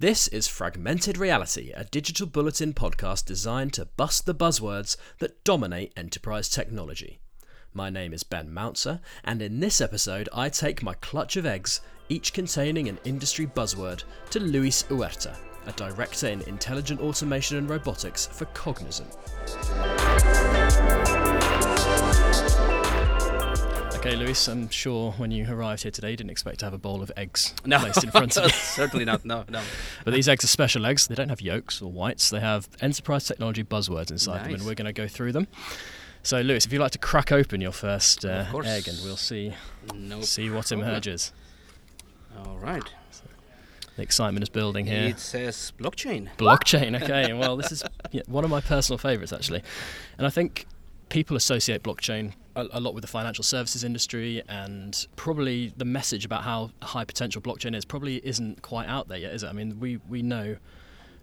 This is Fragmented Reality, a digital bulletin podcast designed to bust the buzzwords that dominate enterprise technology. My name is Ben Mouncer, and in this episode, I take my clutch of eggs, each containing an industry buzzword, to Luis Huerta, a director in intelligent automation and robotics for Cognizant. Okay, Luis, I'm sure when you arrived here today, you didn't expect to have a bowl of eggs No, placed in front of you. certainly not. No, no. But these eggs are special eggs. They don't have yolks or whites. They have enterprise technology buzzwords inside them, and we're going to go through them. So, Luis, if you'd like to crack open your first uh, egg, and we'll see No. see what problem. emerges. All right. The excitement is building here. It says blockchain. Blockchain, okay. Well, this is yeah, one of my personal favourites actually, and I think people associate blockchain a, a lot with the financial services industry, and probably the message about how high potential blockchain is probably isn't quite out there yet, is it? I mean, we we know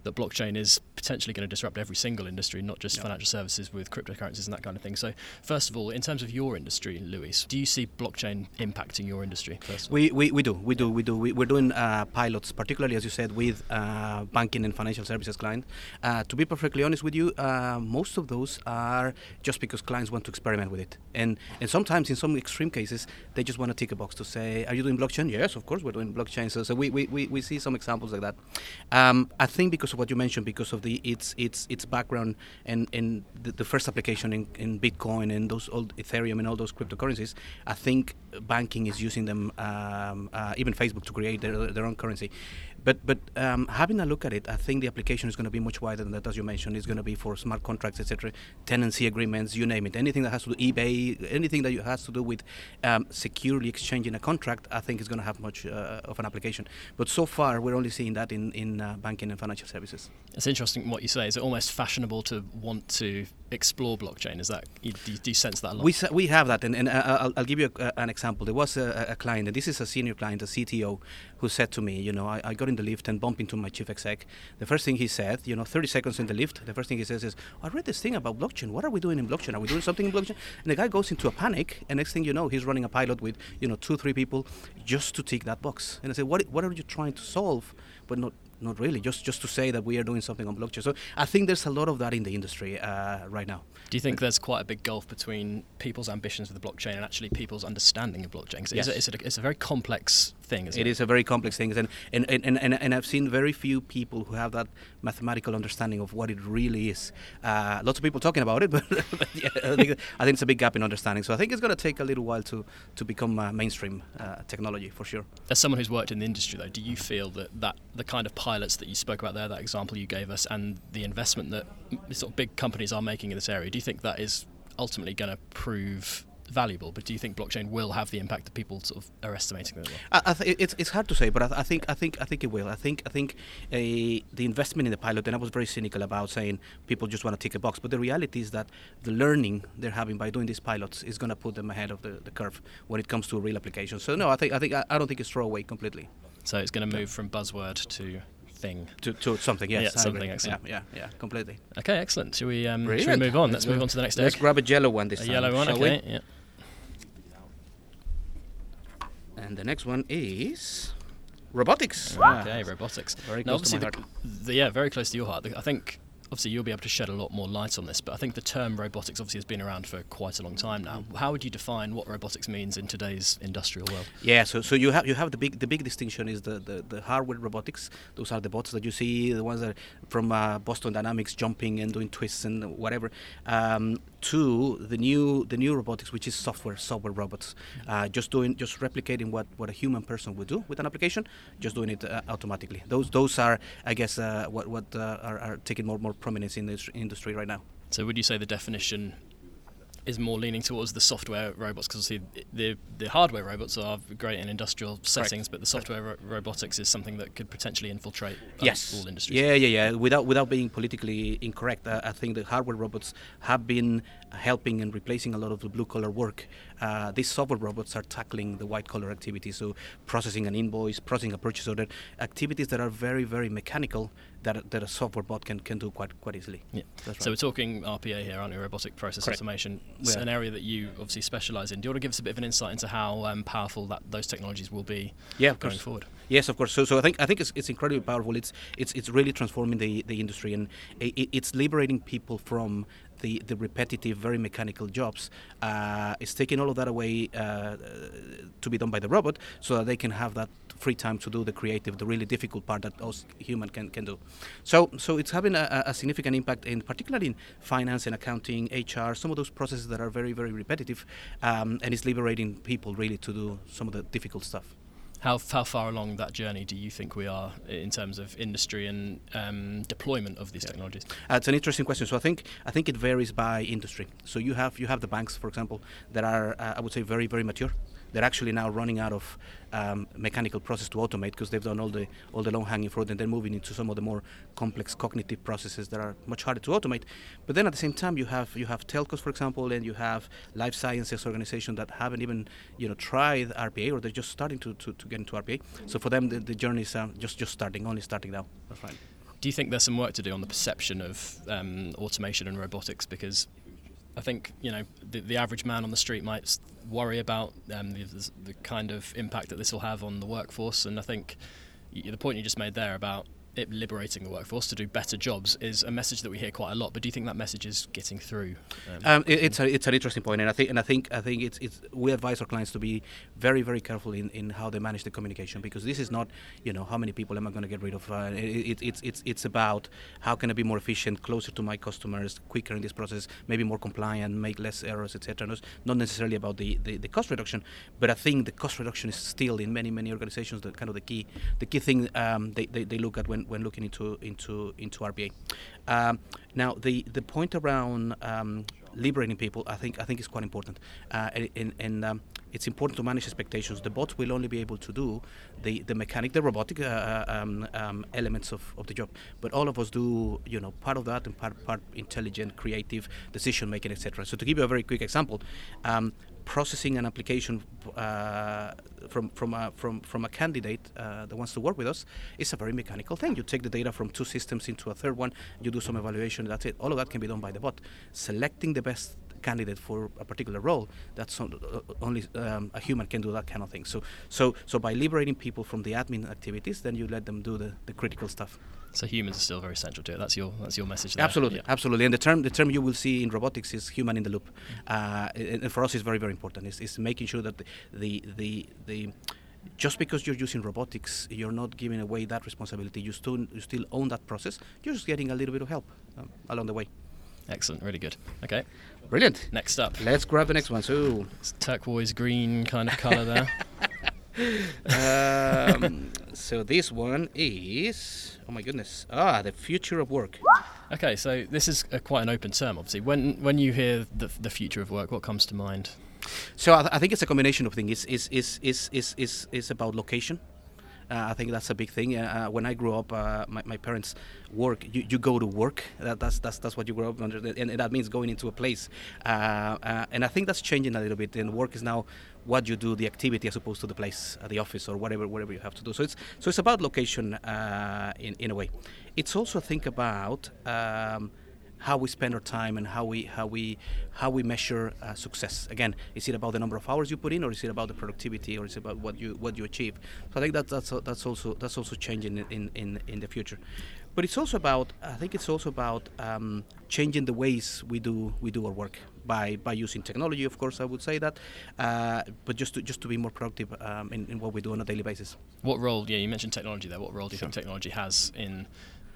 that blockchain is potentially going to disrupt every single industry, not just Yeah. financial services with cryptocurrencies and that kind of thing. So, first of all, in terms of your industry, Luis, do you see blockchain impacting your industry? We, we, we do, we do, we do. We, we're doing uh, pilots, particularly as you said, with uh, banking and financial services clients. Uh, to be perfectly honest with you, uh, most of those are just because clients want to experiment with it, and and sometimes in some extreme cases they just want to tick a box to say, "Are you doing blockchain?" Yes, of course we're doing blockchain. So, so we, we, we, we see some examples like that. Um, I think because of what you mentioned, because of the its its its background and and the, the first application in, in Bitcoin and those old Ethereum and all those cryptocurrencies, I think banking is using them, um, uh, even Facebook, to create their, their own currency. But but um, having a look at it, I think the application is going to be much wider than that, as you mentioned. It's going to be for smart contracts, etc., tenancy agreements, you name it. Anything that has to do eBay, anything that has to do with um, securely exchanging a contract, I think is going to have much uh, of an application. But so far, we're only seeing that in in uh, banking and financial services. It's interesting what you say. Is it almost fashionable to want to explore blockchain? Is that you, do, you, do you sense that a lot? We, we have that, and, and uh, I'll, I'll give you a, an example. There was a, a client, and this is a senior client, a CTO, who said to me, you know, I, I got in the lift and bumped into my chief exec. The first thing he said, you know, 30 seconds in the lift, the first thing he says is, I read this thing about blockchain. What are we doing in blockchain? Are we doing something in blockchain? And the guy goes into a panic, and next thing you know, he's running a pilot with, you know, two, three people just to tick that box. And I said, what, what are you trying to solve? But not not really, just just to say that we are doing something on blockchain. So I think there's a lot of that in the industry uh, right now. Do you think there's quite a big gulf between people's ambitions with the blockchain and actually people's understanding of blockchain? Yes. It's, a, it's, a, it's a very complex thing, isn't it? It is a very complex thing, and and, and, and, and I've seen very few people who have that mathematical understanding of what it really is. Uh, lots of people talking about it, but, but yeah, I, think, I think it's a big gap in understanding. So I think it's going to take a little while to to become uh, mainstream uh, technology for sure. As someone who's worked in the industry, though, do you feel that, that the kind of pilots that you spoke about there, that example you gave us, and the investment that sort of big companies are making in this area, do you think that is ultimately going to prove valuable? But do you think blockchain will have the impact that people sort of are estimating that it will? I, I th- it's it's hard to say, but I, I think I think I think it will. I think I think uh, the investment in the pilot, and I was very cynical about saying people just want to tick a box, but the reality is that the learning they're having by doing these pilots is going to put them ahead of the, the curve when it comes to a real application. So no, I think I think I, I don't think it's throwaway completely So it's going to move from buzzword to thing. to, to something. Yes, Yeah, something excellent. Yeah, yeah, yeah, completely. Okay, excellent. Should we, um, should we move on? Let's move on to the next Let's grab a yellow one this A time. yellow one, shall we? okay. Yeah. And the next one is robotics. Okay, robotics. Very Now, close to obviously, my the, the- yeah, very close to your heart. The- I think obviously you'll be able to shed a lot more light on this, but I think the term robotics obviously has been around for quite a long time now. Mm. How would you define what robotics means in today's industrial world? Yeah, so so you have you have the big the big distinction is the, the, the hardware robotics. Those are the bots that you see, the ones that are from uh, Boston Dynamics jumping and doing twists and whatever. Um, to the new the new robotics, which is software software robots, uh, just doing just replicating what, what a human person would do with an application, just doing it uh, automatically. Those those are I guess uh, what what uh, are, are taking more more prominence in this industry right now. So would you say the definition is more leaning towards the software robots because obviously the the hardware robots are great in industrial settings, but the software ro- robotics is something that could potentially infiltrate uh, yes. all industries. Yeah, yeah, yeah. Without without being politically incorrect, uh, I think the hardware robots have been helping and replacing a lot of the blue collar work. Uh, these software robots are tackling the white collar activities, so processing an invoice, processing a purchase order, activities that are very very mechanical that that a software bot can, can do quite quite easily. Yeah. That's So we're talking RPA here, aren't we? Robotic process Correct. automation. It's Yeah. an area that you obviously specialise in. Do you want to give us a bit of an insight into how um, powerful that those technologies will be yeah, going course. forward? Yes, of course. So, so I think I think it's, it's incredibly powerful. It's it's it's really transforming the, the industry and i i- it's liberating people from the, the repetitive, very mechanical jobs. Uh, it's taking all of that away uh, to be done by the robot, so that they can have that free time to do the creative, the really difficult part that us human can, can do. So so it's having a, a significant impact in particularly in finance and accounting, HR, some of those processes that are very very repetitive, um, and it's liberating people really to do some of the difficult stuff. How, how far along that journey do you think we are in terms of industry and um, deployment of these technologies? Uh, it's an interesting question. So I think I think it varies by industry. So you have you have the banks, for example, that are uh, I would say very very mature. They're actually now running out of um, mechanical process to automate because they've done all the all the low hanging fruit and they're moving into some of the more complex cognitive processes that are much harder to automate. But then at the same time, you have you have telcos, for example, and you have life sciences organizations that haven't even you know tried RPA or they're just starting to, to, to get into RPA. So for them, the, the journey is um, just just starting, only starting now. That's right. Do you think there's some work to do on the perception of um, automation and robotics? Because I think you know the, the average man on the street might worry about um, the, the, the kind of impact that this will have on the workforce, and I think the point you just made there about it liberating the workforce to do better jobs is a message that we hear quite a lot. But do you think that message is getting through? Um, it, it's a, it's an interesting point, and I think and I think I think it's it's we advise our clients to be very very careful in, in how they manage the communication because this is not you know how many people am I going to get rid of. Uh, it, it, it's it's it's about how can I be more efficient, closer to my customers, quicker in this process, maybe more compliant, make less errors, etc. Not necessarily about the, the, the cost reduction, but I think the cost reduction is still in many many organizations the kind of the key the key thing um, they, they, they look at when, when looking into into into RPA. Um, now the the point around um, liberating people, I think I think is quite important, uh, and, and, um, it's important to manage expectations. The bot will only be able to do the, the mechanic, the robotic uh, um, um, elements of, of the job, but all of us do you know part of that and part part intelligent, creative decision making, etc. So to give you a very quick example. Processing an application uh, from from a, from from a candidate uh, that wants to work with us is a very mechanical thing. You take the data from two systems into a third one, you do some evaluation, that's it. All of that can be done by the bot. Selecting the best candidate for a particular role, that's on, uh, only um, a human can do that kind of thing. So so so by liberating people from the admin activities, then you let them do the, the critical stuff. So humans are still very central to it. That's your that's your message. There. Absolutely, Yeah. absolutely. And the term the term you will see in robotics is human in the loop, uh, and, and for us it's very very important. It's, it's making sure that the, the the the just because you're using robotics, you're not giving away that responsibility. You still you still own that process. You're just getting a little bit of help um, along the way. Excellent. Really good. Okay. Brilliant. Next up, Let's grab the next one. So, it's turquoise green kind of colour there. um, so this one is oh my goodness ah the future of work. Okay, so this is a, quite an open term, obviously. When when you hear the, the future of work, what comes to mind? So I, th- I think it's a combination of things. It's is is is is is about location. Uh, I think that's a big thing. Uh, uh, when I grew up, my, my parents work. You, you go to work. That, that's that's that's what you grow up under, and, and that means going into a place. And I think that's changing a little bit. And work is now what you do, the activity, as opposed to the place, uh, the office, or whatever whatever you have to do. So it's so it's about location uh, in in a way. It's also think about. Um, how we spend our time and how we how we how we measure uh, success. Again, is it about the number of hours you put in, or is it about the productivity, or is it about what you what you achieve? So I think that that's that's also that's also changing in in in the future. But it's also about I think it's also about um, changing the ways we do we do our work by by using technology. Of course, I would say that, uh, but just to just to be more productive um, in, in what we do on a daily basis. What role? Yeah, you mentioned technology there. What role do you think technology has in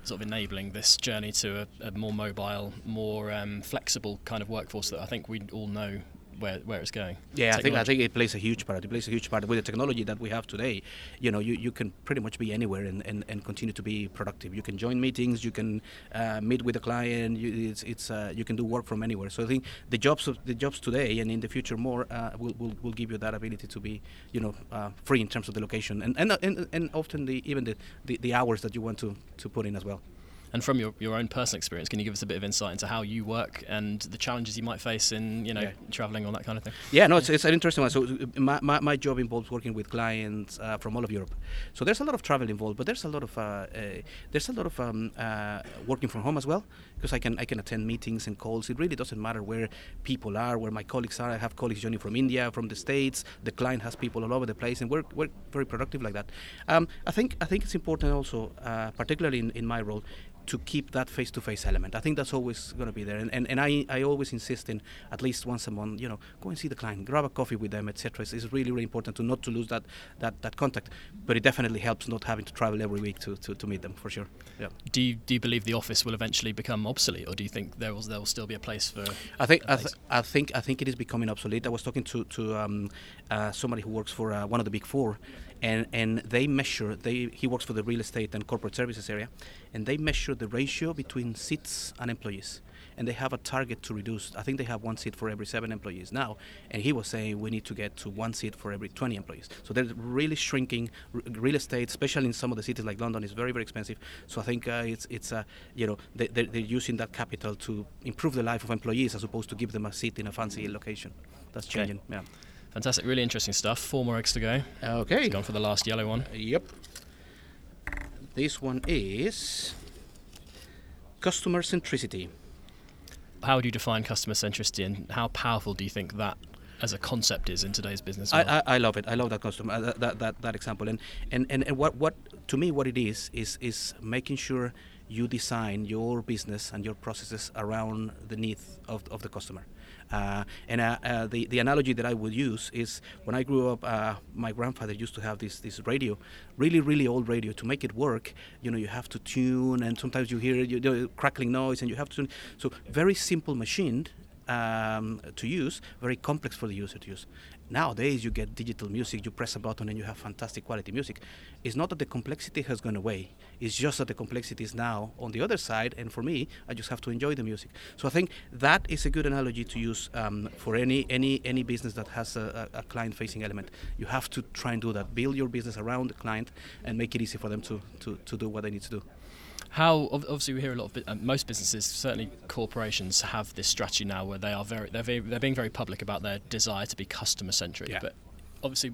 sort of enabling this journey to a, a more mobile, more um, flexible kind of workforce that I think we all know where, where it's going? Yeah, I think I think it plays a huge part. It plays a huge part with the technology that we have today. You know, you, you can pretty much be anywhere and, and, and continue to be productive. You can join meetings, you can uh, meet with a client. You, it's it's uh, you can do work from anywhere. So I think the jobs of the jobs today and in the future more uh, will, will, will give you that ability to be you know uh, free in terms of the location and and, and, and often the even the, the, the hours that you want to, to put in as well. And from your, your own personal experience, can you give us a bit of insight into how you work and the challenges you might face in you know Yeah. traveling on that kind of thing? Yeah, no, it's, it's an interesting one. So my, my, my job involves working with clients uh, from all of Europe. So there's a lot of travel involved, but there's a lot of uh, uh, there's a lot of um, uh, working from home as well because I can I can attend meetings and calls. It really doesn't matter where people are, where my colleagues are. I have colleagues joining from India, from the States. The client has people all over the place, and we're, we're very productive like that. Um, I think I think it's important also, uh, particularly in, in my role, to keep that face-to-face element. I think that's always going to be there, and, and, and I, I always insist in at least once a month, you know, go and see the client, grab a coffee with them, etc. It's, it's really really important to not to lose that, that, that contact. But it definitely helps not having to travel every week to, to, to meet them for sure. Yeah. Do you, do you believe the office will eventually become obsolete, or do you think there will there will still be a place for? I think I, th- I think I think it is becoming obsolete. I was talking to to um, uh, somebody who works for uh, one of the big four, and and they measure. They he works for the real estate and corporate services area, and they measure the ratio between seats and employees. And they have a target to reduce. I think they have one seat for every seven employees now. And he was saying we need to get to one seat for every 20 employees. So they're really shrinking. R- real estate, especially in some of the cities like London, is very very expensive. So I think uh, it's it's uh, you know they, they're, they're using that capital to improve the life of employees as opposed to give them a seat in a fancy location. That's Okay. changing. Yeah. Fantastic, really interesting stuff. Four more eggs to go. Okay. Gone for the last yellow one. Yep. This one is customer centricity. How would you define customer centricity, and how powerful do you think that as a concept is in today's business? I, world? I, I love it. I love that customer uh, that, that, that that example. And, and and and what what to me what it is is is making sure you design your business and your processes around the needs of, of the customer. Uh, and uh, uh, the the analogy that I would use is when I grew up, my grandfather used to have this this radio, really really old radio. To make it work, you know, you have to tune, and sometimes you hear you know, crackling noise, and you have to. Tune. So very simple machine um, to use, very complex for the user to use. Nowadays, you get digital music, you press a button and you have fantastic quality music. It's not that the complexity has gone away, it's just that the complexity is now on the other side, and for me, I just have to enjoy the music. So I think that is a good analogy to use um, for any, any, any business that has a, a, client facing element. You have to try and do that. Build your business around the client and make it easy for them to, to, to do what they need to do. How obviously we hear a lot of uh, most businesses, certainly corporations, have this strategy now where they are very they're very, they're being very public about their desire to be customer centric. Yeah. But obviously,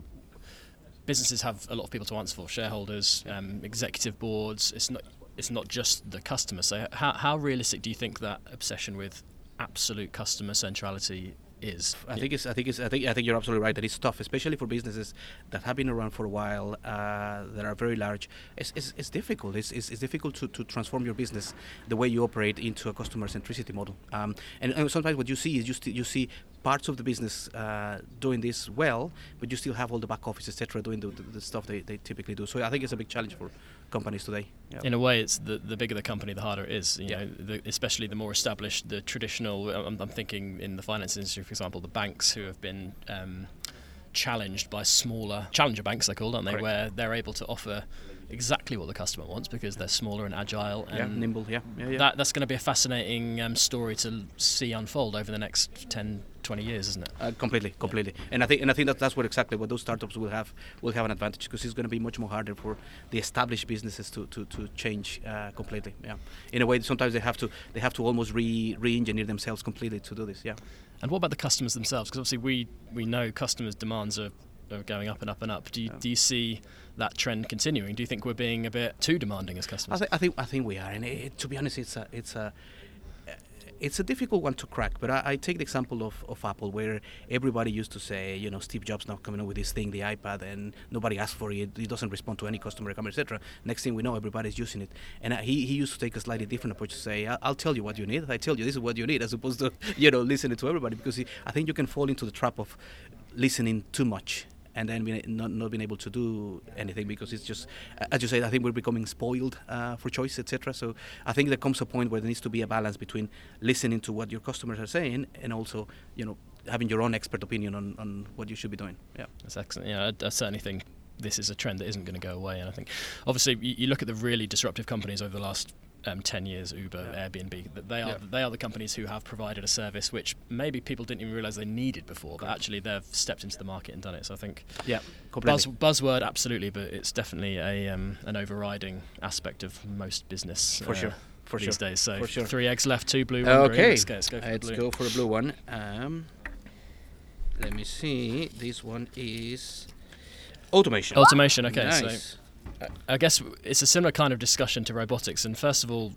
businesses have a lot of people to answer for: shareholders, um, executive boards. It's not it's not just the customer. So how how realistic do you think that obsession with absolute customer centrality is? I think it's. I think it's. I think. I think you're absolutely right. That it's tough, especially for businesses that have been around for a while, uh, that are very large. It's, it's, it's difficult. It's, it's, it's difficult to, to transform your business, the way you operate, into a customer centricity model. Um, and, and sometimes what you see is you st- you see parts of the business uh, doing this well, but you still have all the back office, etc., doing the, the, the stuff they, they typically do. So I think it's a big challenge for companies today. Yeah. in a way, it's the the bigger the company, the harder it is. You Yeah. know, the, especially the more established, the traditional. I'm, I'm thinking in the finance industry, for example, the banks who have been um, challenged by smaller challenger banks, they're called, aren't they? Correct. Where they're able to offer exactly what the customer wants because they're smaller and agile. yeah, And nimble. Yeah, yeah, yeah. That, that's going to be a fascinating um, story to see unfold over the next 10, 20 years, isn't it? Uh, completely, completely, and I think and I think that that's what exactly what those startups will have will have an advantage because it's going to be much more harder for the established businesses to, to, to change uh, completely. Yeah, in a way, sometimes they have to they have to almost re re-engineer themselves completely to do this. Yeah, And what about the customers themselves? Because obviously we, we know customers' demands are, are going up and up and up. Do you, Yeah. do you see that trend continuing? Do you think we're being a bit too demanding as I, customers? th- I think I think we are, and it, to be honest, it's a it's a it's a difficult one to crack, but I, I take the example of, of Apple, where everybody used to say, you know, Steve Jobs now coming up with this thing, the iPad, and nobody asked for it. It doesn't respond to any customer requirement, etc. Next thing we know, everybody's using it. And he, he used to take a slightly different approach to say, "I- I'll tell you what you need. I tell you this is what you need, as opposed to, you know, listening to everybody. Because I think you can fall into the trap of listening too much and then being, not, not being able to do anything because it's just, as you said, I think we're becoming spoiled uh, for choice, etc. So I think there comes a point where there needs to be a balance between listening to what your customers are saying and also, you know, having your own expert opinion on, on what you should be doing. Yeah. That's excellent. Yeah, I, I certainly think this is a trend that isn't going to go away. And I think, obviously, you, you look at the really disruptive companies over the last um, 10 years, Uber, Yeah. Airbnb, that they are Yeah. they are the companies who have provided a service which maybe people didn't even realize they needed before, but actually they've stepped into the market and done it. So I think Yeah. Buzz, buzzword, absolutely, but it's definitely a um, an overriding aspect of most business. For uh, sure. For these sure. days. So For sure. three eggs left, two blue. Okay, Let's go. Let's go for the let's blue. go for the blue one. Um, let me see. This one is automation. Automation. Okay, so nice. I guess it's a similar kind of discussion to robotics. And first of all,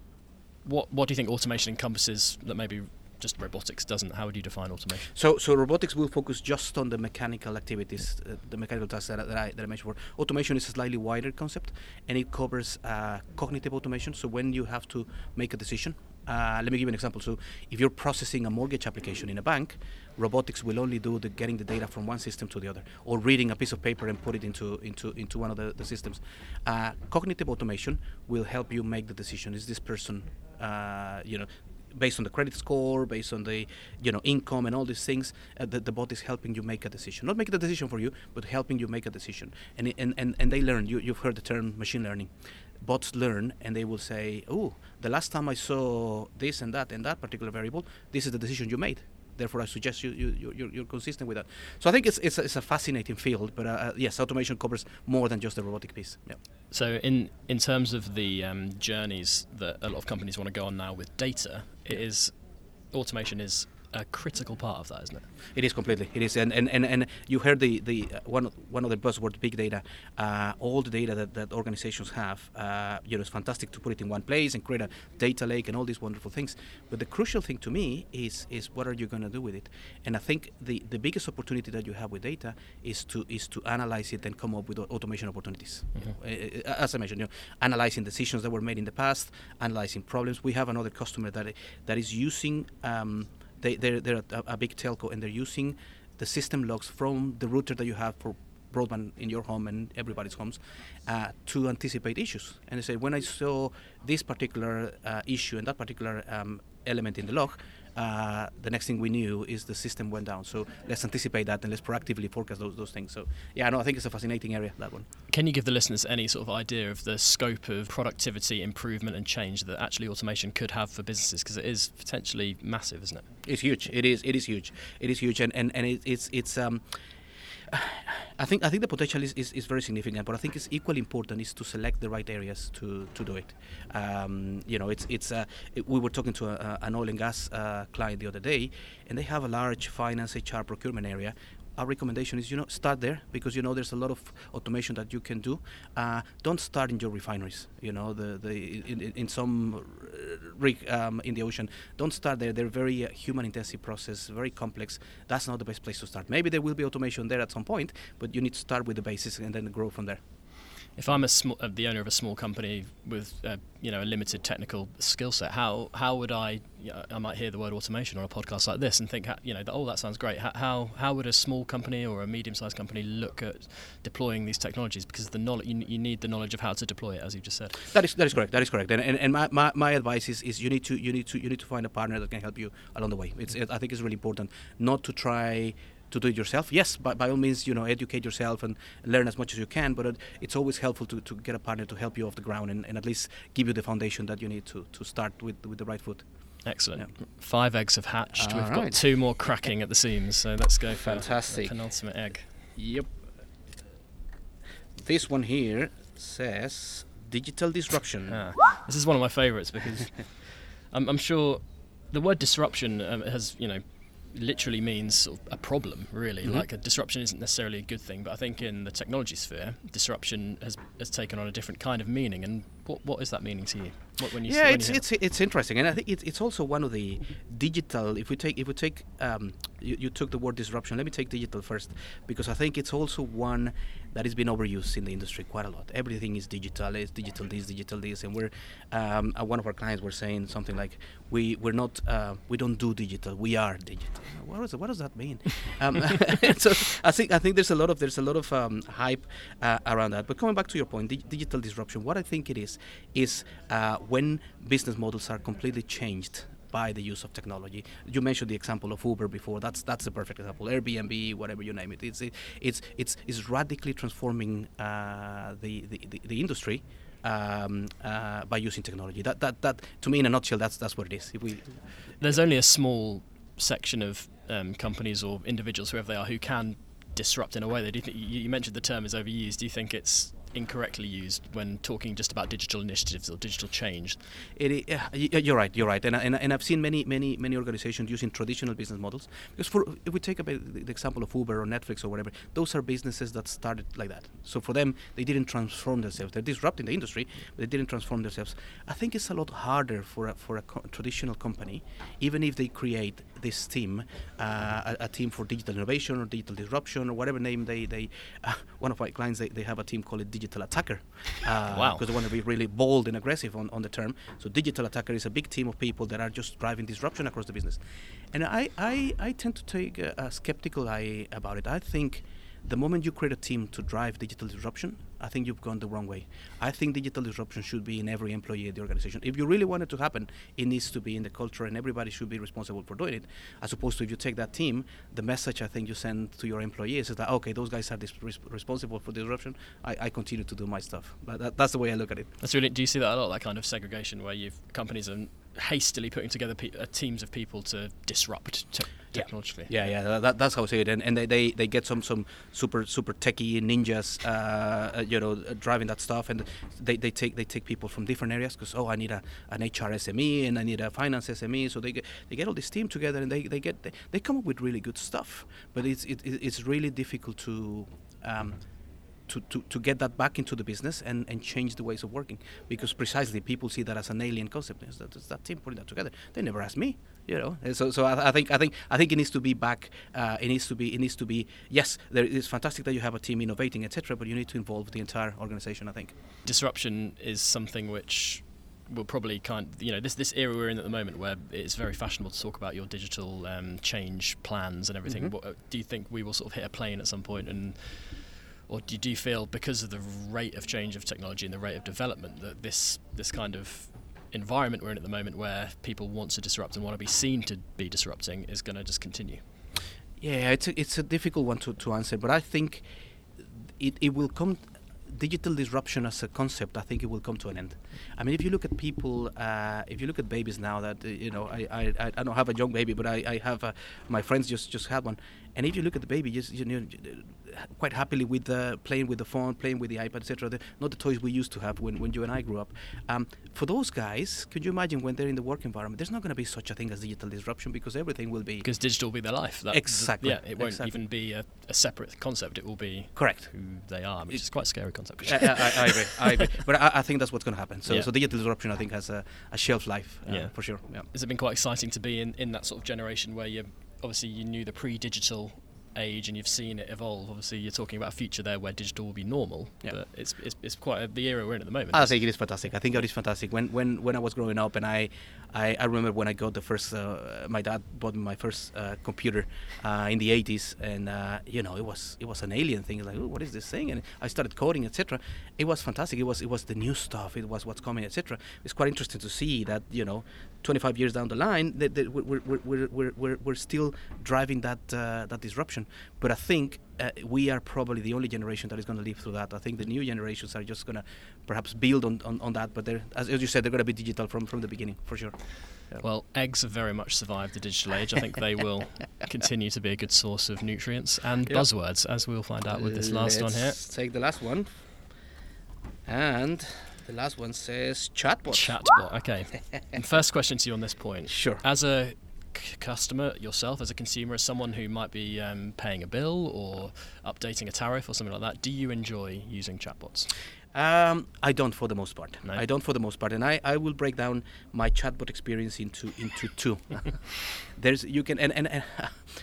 what what do you think automation encompasses that maybe just robotics doesn't? How would you define automation? So, so robotics will focus just on the mechanical activities, uh, the mechanical tasks that, that, I, that I mentioned before. Automation is a slightly wider concept, and it covers uh, cognitive automation. So, when you have to make a decision, uh, let me give you an example. So, if you're processing a mortgage application in a bank, robotics will only do the getting the data from one system to the other, or reading a piece of paper and put it into into into one of the, the systems. Uh, cognitive automation will help you make the decision: Is this person, uh, you know, based on the credit score, based on the you know income and all these things, uh, the, the bot is helping you make a decision. Not making the decision for you, but helping you make a decision. And and and, and they learn. You you've heard the term machine learning. Bots learn, and they will say, "Oh, the last time I saw this and that and that particular variable, this is the decision you made." Therefore, I suggest you, you, you you're, consistent with that. So I think it's it's a, it's a fascinating field, but uh, uh, yes, automation covers more than just the robotic piece. Yeah. So in in terms of the um, journeys that a lot of companies want to go on now with data, it is automation is a critical part of that, isn't it? It is completely. It is, and and, and, and you heard the the uh, one of- one of the buzzwords, big data. Uh, all the data that, that organizations have, uh, you know, it's fantastic to put it in one place and create a data lake and all these wonderful things. But the crucial thing to me is is what are you going to do with it? And I think the, the biggest opportunity that you have with data is to is to analyze it and come up with automation opportunities. Uh, uh, as I mentioned, you know, analyzing decisions that were made in the past, analyzing problems. We have another customer that that is using. Um, they, they're, they're a, a big telco and they're using the system logs from the router that you have for broadband in your home and everybody's homes uh, to anticipate issues. And they say, when I saw this particular uh, issue and that particular um, element in the log, uh, the next thing we knew is the system went down. So let's anticipate that and let's proactively forecast those, those things. So yeah, no, I think it's a fascinating area, that one. Can you give the listeners any sort of idea of the scope of productivity improvement and change that actually automation could have for businesses? Because it is potentially massive, isn't it? It's huge. It is. It is huge. It is huge, and and, and it, it's it's um. I think I think the potential is, is, is very significant, but I think it's equally important is to select the right areas to, to do it. Um, you know, it's it's uh, it, we were talking to a, a, an oil and gas uh, client the other day, and they have a large finance, HR, procurement area. Our recommendation is you know start there because you know there's a lot of automation that you can do. Uh, don't start in your refineries. You know the the in, in, some uh, rig um, in the ocean. Don't start there. They're very uh, human intensive process, very complex. That's not the best place to start. Maybe there will be automation there at some point, but you need to start with the basics and then grow from there. If I'm a small, uh, the owner of a small company with uh, you know a limited technical skill set, how how would I? You know, I might hear the word automation on a podcast like this and think, you know, oh, that sounds great. How, how would a small company or a medium-sized company look at deploying these technologies? Because the knowledge you, you need the knowledge of how to deploy it, as you just said. That is that is correct. That is correct. And and, and my, my, my advice is, is you need to you need to you need to find a partner that can help you along the way. It's it, I think it's really important not to try to do it yourself. Yes, by, by all means, you know, educate yourself and learn as much as you can. But it, it's always helpful to, to get a partner to help you off the ground and, and at least give you the foundation that you need to, to start with with the right foot. Excellent. Yeah. Five eggs have hatched. We've got two more cracking at the seams, so let's go for Fantastic. the penultimate egg. Yep. This one here says digital disruption. Ah, this is one of my favourites because I'm, I'm sure the word disruption um, has, you know, literally means sort of a problem, really. Mhm. Like a disruption isn't necessarily a good thing, but I think in the technology sphere, disruption has, has taken on a different kind of meaning. And what, what is that meaning to you? What, when you yeah, when it's you it's it's interesting, and I think it's, it's also one of the digital. If we take if we take um, you, you took the word disruption. Let me take digital first because I think it's also one that has been overused in the industry quite a lot. Everything is digital. It's digital this, digital this, and we're um, uh, one of our clients were saying something like we we're not uh, we don't do digital. We are digital. What does what does that mean? um, so I think I think there's a lot of there's a lot of um, hype uh, around that. But coming back to your point, dig- digital disruption. What I think it is is uh, when business models are completely changed by the use of technology. You mentioned the example of Uber before. That's that's a perfect example. Airbnb, whatever you name it. It's it, it's it's it's radically transforming uh, the, the, the the industry. Um, uh, by using technology, that that that to me, in a nutshell, that's that's what it is. If we there's only a small section of um, companies or individuals, whoever they are, who can disrupt in a way. They do you, think, you mentioned the term is overused. Do you think it's incorrectly used when talking just about digital initiatives or digital change. It, yeah, you're right. You're right, and, and, and I've seen many many many organizations using traditional business models. Because for if we take a, the example of Uber or Netflix or whatever, those are businesses that started like that. So for them, they didn't transform themselves. They're disrupting the industry, but they didn't transform themselves. I think it's a lot harder for a, for a co- traditional company, even if they create this team, uh, a, a, team for digital innovation or digital disruption or whatever name they they. Uh, one of my clients they, they have a team called digital attacker. Uh, wow. Because they want to be really bold and aggressive on, on the term. So digital attacker is a big team of people that are just driving disruption across the business. And I I, I tend to take a, a skeptical eye about it. I think the moment you create a team to drive digital disruption, I think you've gone the wrong way. I think digital disruption should be in every employee at the organization. If you really want it to happen, it needs to be in the culture, and everybody should be responsible for doing it. As opposed to if you take that team, the message I think you send to your employees is that okay, those guys are res- responsible for disruption. I, I, continue to do my stuff. But that, that's the way I look at it. That's really. Do you see that a lot? That kind of segregation where you've companies are hastily putting together pe- uh, teams of people to disrupt te- technologically. Yeah, yeah, yeah that, that's how I see it. And, and they, they, they get some, some super super techie ninjas, uh, uh you know, uh, driving that stuff, and they, they take they take people from different areas because oh, I need a an HR SME and I need a finance SME, so they get they get all this team together and they, they get they, they come up with really good stuff, but it's it, it's really difficult to um, to, to, to get that back into the business and, and change the ways of working because precisely people see that as an alien concept. Is that, that team putting that together? They never asked me, you know. so so I, I, think I think I think it needs to be back. Uh, it needs to be it needs to be yes. There, it's fantastic that you have a team innovating, etc. But you need to involve the entire organization. I think disruption is something which will probably kind you know this this era we're in at the moment where it's very fashionable to talk about your digital um, change plans and everything. Mm-hmm. What, uh, do you think we will sort of hit a plane at some point and or do you feel because of the rate of change of technology and the rate of development that this this kind of environment we're in at the moment where people want to disrupt and want to be seen to be disrupting is going to just continue yeah it's a, it's a difficult one to, to answer but i think it, it will come digital disruption as a concept, I think it will come to an end. I mean, if you look at people, uh, if you look at babies now, that uh, you know, I, I, I don't have a young baby, but I, I have uh, my friends just just had one, and if you look at the baby, just you know, quite happily with the playing with the phone, playing with the iPad, etc. Not the toys we used to have when, when you and I grew up. Um, for those guys, could you imagine when they're in the work environment? There's not going to be such a thing as digital disruption because everything will be because digital will be their life. That, exactly. yeah, it won't exactly. even be a, a, separate concept. It will be correct who they are, which it, is quite a scary concept. I, I, I, agree. I agree. But I, I, think that's what's going to happen. So, yeah. so digital disruption, I think, has a, a shelf life. Uh, yeah. for sure. Yeah. Has it been quite exciting to be in, in that sort of generation where you obviously you knew the pre-digital age and you've seen it evolve. Obviously, you're talking about a future there where digital will be normal, yeah. but it's, it's, it's quite a, the era we're in at the moment. I think it is fantastic. I think it is fantastic. When when when I was growing up, and I I, I remember when I got the first, uh, my dad bought me my first uh, computer uh, in the 80s, and uh, you know it was it was an alien thing. Like, what is this thing? And I started coding, etc. It was fantastic. It was it was the new stuff. It was what's coming, etc. It's quite interesting to see that you know 25 years down the line, that, that we're, we're, we're, we're, we're still driving that uh, that disruption. But I think uh, we are probably the only generation that is going to live through that. I think the new generations are just going to perhaps build on, on, on that. But as, as you said, they're going to be digital from, from the beginning, for sure. Yeah. Well, eggs have very much survived the digital age. I think they will continue to be a good source of nutrients and yep. buzzwords, as we'll find out with this last Let's one here. Take the last one. And the last one says chatbot. Chatbot, okay. first question to you on this point. Sure. As a c- customer yourself, as a consumer, as someone who might be um, paying a bill or updating a tariff or something like that, do you enjoy using chatbots? Um, I don't for the most part. No? I don't for the most part, and I, I will break down my chatbot experience into into two. There's you can and, and, and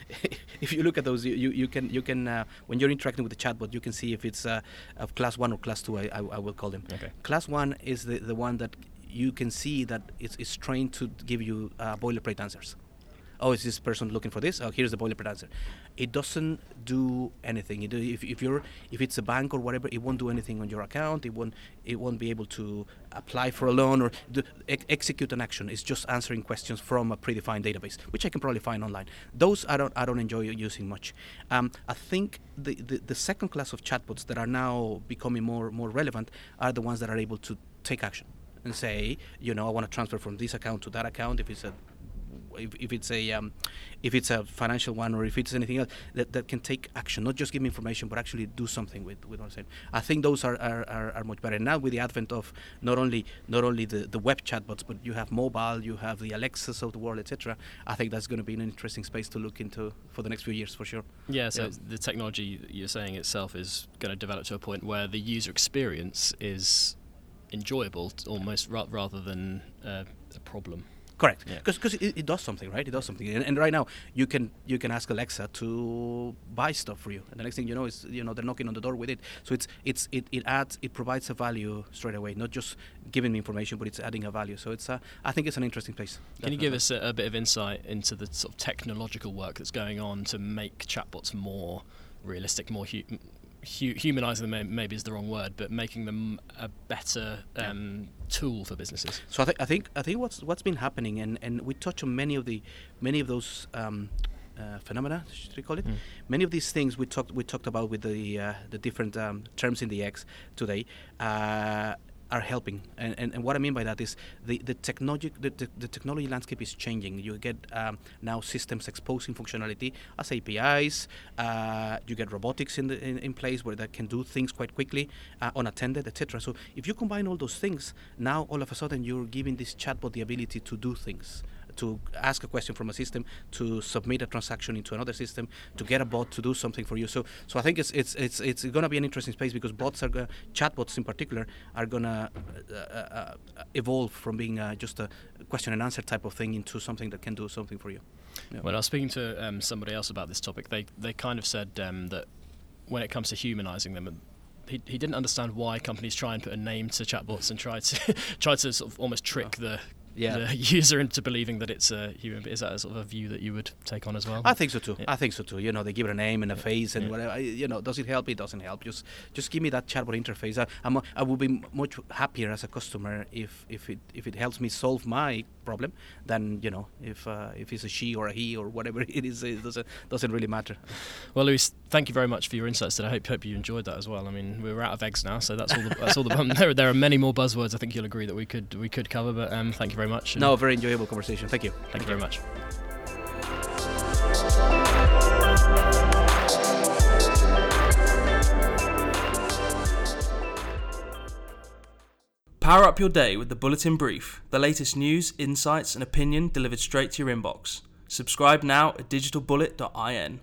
if you look at those, you, you, you can you can uh, when you're interacting with the chatbot, you can see if it's uh, of class one or class two. I, I, I will call them. Okay. Class one is the, the one that you can see that it's, it's trained to give you uh, boilerplate answers oh, is this person looking for this? Oh, here's the boilerplate answer. It doesn't do anything. It, if, if you're if it's a bank or whatever, it won't do anything on your account. It won't it won't be able to apply for a loan or do, ex- execute an action. It's just answering questions from a predefined database, which I can probably find online. Those I don't I don't enjoy using much. Um, I think the, the the second class of chatbots that are now becoming more more relevant are the ones that are able to take action and say, you know, I want to transfer from this account to that account if it's a if, if it's a um, if it's a financial one or if it's anything else that, that can take action, not just give me information, but actually do something with, with what I'm saying. I think those are, are, are, are much better. And now with the advent of not only not only the, the web chatbots, but you have mobile, you have the Alexas of the world, etc. I think that's going to be an interesting space to look into for the next few years for sure. Yeah, so yeah. the technology you're saying itself is going to develop to a point where the user experience is enjoyable almost rather than uh, a problem. Correct, because yeah. it, it, does something, right? It does something, and, and, right now you can you can ask Alexa to buy stuff for you, and the next thing you know is you know they're knocking on the door with it. So it's it's it, it adds it provides a value straight away, not just giving me information, but it's adding a value. So it's uh, I think it's an interesting place. Can you give us a, a bit of insight into the sort of technological work that's going on to make chatbots more realistic, more hu- hu- humanizing them maybe is the wrong word, but making them a better um, yeah. tool for businesses. So I, th- I think I think what's what's been happening, and, and we touch on many of the many of those. Um, uh, phenomena, should we call it? Mm. Many of these things we talked we talked about with the uh, the different um, terms in the X today. Uh, are helping. And, and, and, what I mean by that is the, the, technology, the, the, the technology landscape is changing. You get um, now systems exposing functionality as APIs. Uh, you get robotics in, the, in, in, place where that can do things quite quickly, uh, unattended, etc. So if you combine all those things, now all of a sudden you're giving this chatbot the ability to do things to ask a question from a system, to submit a transaction into another system, to get a bot to do something for you. So, so I think it's it's it's it's going to be an interesting space because bots are gonna, chatbots in particular are going to uh, uh, evolve from being uh, just a question and answer type of thing into something that can do something for you. Yeah. When I was speaking to um, somebody else about this topic, they they kind of said um, that when it comes to humanizing them he, he didn't understand why companies try and put a name to chatbots and try to try to sort of almost trick oh. the yeah. the user into believing that it's a human. Is that a sort of a view that you would take on as well? I think so too. Yeah. I think so too. You know, they give it a name and a face and whatever. You know, does it help? It doesn't help. Just just give me that chatbot interface. I, I'm, I would be much happier as a customer if if it if it helps me solve my problem than you know if uh, if it's a she or a he or whatever it is. It doesn't doesn't really matter. Well, Luis, thank you very much for your insights today. I hope hope you enjoyed that as well. I mean, we're out of eggs now, so that's all. The, that's all the. Um, there, there are many more buzzwords. I think you'll agree that we could we could cover, but um, thank you very much. No, very enjoyable conversation. Thank you. Thank, thank you very much. Power up your day with the Bulletin Brief, the latest news, insights, and opinion delivered straight to your inbox. Subscribe now at digitalbullet.in.